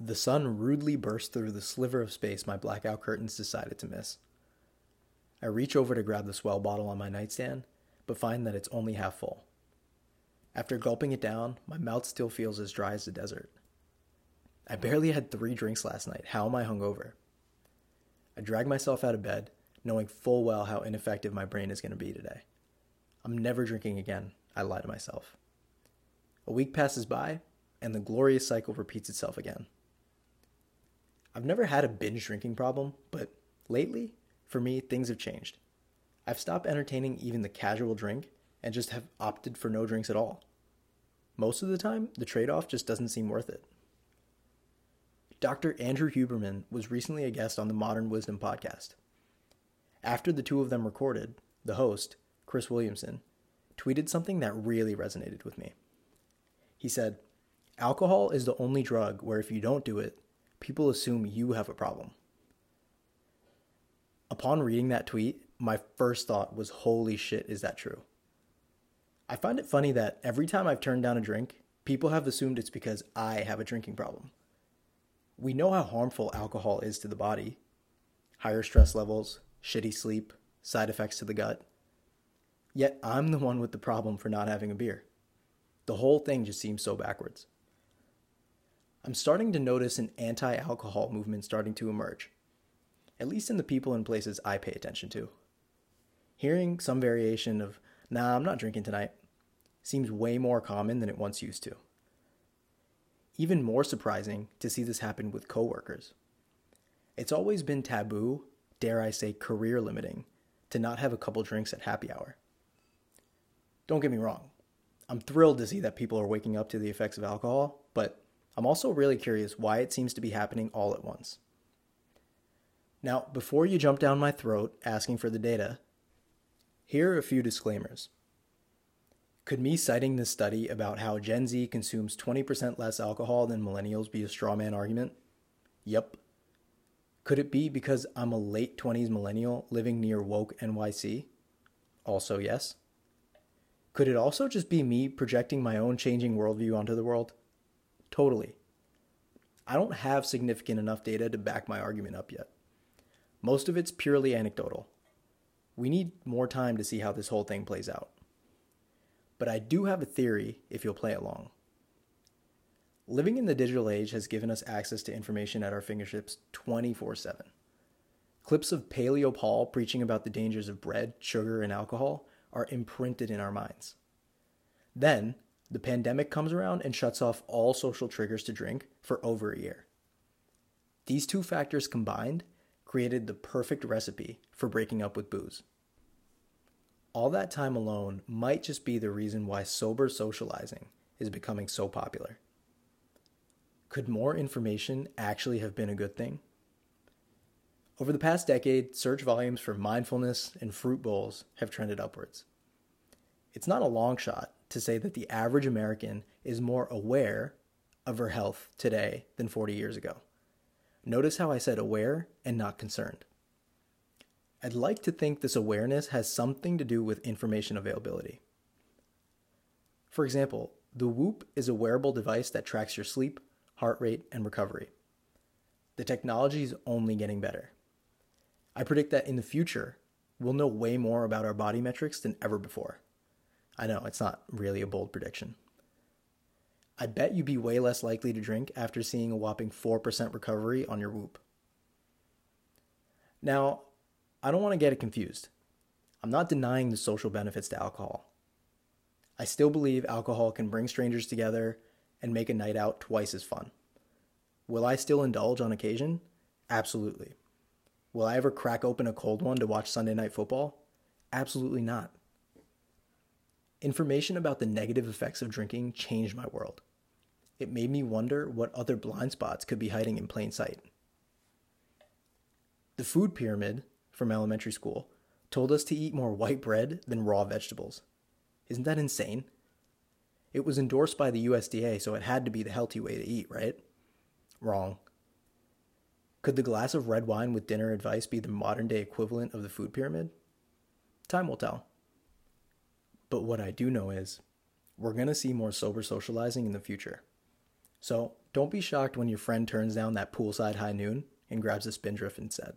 The sun rudely burst through the sliver of space my blackout curtains decided to miss. I reach over to grab the swell bottle on my nightstand, but find that it's only half full. After gulping it down, my mouth still feels as dry as the desert. I barely had three drinks last night. How am I hungover? I drag myself out of bed, knowing full well how ineffective my brain is going to be today. I'm never drinking again, I lie to myself. A week passes by, and the glorious cycle repeats itself again. I've never had a binge drinking problem, but lately, for me, things have changed. I've stopped entertaining even the casual drink and just have opted for no drinks at all. Most of the time, the trade off just doesn't seem worth it. Dr. Andrew Huberman was recently a guest on the Modern Wisdom podcast. After the two of them recorded, the host, Chris Williamson, tweeted something that really resonated with me. He said, Alcohol is the only drug where if you don't do it, people assume you have a problem. Upon reading that tweet, my first thought was, holy shit, is that true? I find it funny that every time I've turned down a drink, people have assumed it's because I have a drinking problem. We know how harmful alcohol is to the body higher stress levels, shitty sleep, side effects to the gut. Yet I'm the one with the problem for not having a beer. The whole thing just seems so backwards. I'm starting to notice an anti alcohol movement starting to emerge, at least in the people and places I pay attention to. Hearing some variation of, nah, I'm not drinking tonight, seems way more common than it once used to. Even more surprising to see this happen with coworkers. It's always been taboo, dare I say career limiting, to not have a couple drinks at happy hour. Don't get me wrong, I'm thrilled to see that people are waking up to the effects of alcohol, but I'm also really curious why it seems to be happening all at once. Now, before you jump down my throat asking for the data, here are a few disclaimers. Could me citing this study about how Gen Z consumes 20% less alcohol than millennials be a straw man argument? Yep. Could it be because I'm a late 20s millennial living near woke NYC? Also, yes. Could it also just be me projecting my own changing worldview onto the world? Totally. I don't have significant enough data to back my argument up yet. Most of it's purely anecdotal. We need more time to see how this whole thing plays out. But I do have a theory if you'll play along. Living in the digital age has given us access to information at our fingertips 24 7. Clips of Paleo Paul preaching about the dangers of bread, sugar, and alcohol are imprinted in our minds. Then, the pandemic comes around and shuts off all social triggers to drink for over a year. These two factors combined created the perfect recipe for breaking up with booze. All that time alone might just be the reason why sober socializing is becoming so popular. Could more information actually have been a good thing? Over the past decade, search volumes for mindfulness and fruit bowls have trended upwards. It's not a long shot to say that the average American is more aware of her health today than 40 years ago. Notice how I said aware and not concerned. I'd like to think this awareness has something to do with information availability. For example, the Whoop is a wearable device that tracks your sleep, heart rate, and recovery. The technology is only getting better. I predict that in the future, we'll know way more about our body metrics than ever before. I know it's not really a bold prediction. I bet you'd be way less likely to drink after seeing a whopping 4% recovery on your whoop. Now, I don't want to get it confused. I'm not denying the social benefits to alcohol. I still believe alcohol can bring strangers together and make a night out twice as fun. Will I still indulge on occasion? Absolutely. Will I ever crack open a cold one to watch Sunday night football? Absolutely not. Information about the negative effects of drinking changed my world. It made me wonder what other blind spots could be hiding in plain sight. The food pyramid from elementary school told us to eat more white bread than raw vegetables. Isn't that insane? It was endorsed by the USDA, so it had to be the healthy way to eat, right? Wrong. Could the glass of red wine with dinner advice be the modern day equivalent of the food pyramid? Time will tell. But what I do know is we're going to see more sober socializing in the future. So Don't be shocked when your friend turns down that poolside high noon and grabs a spindrift instead.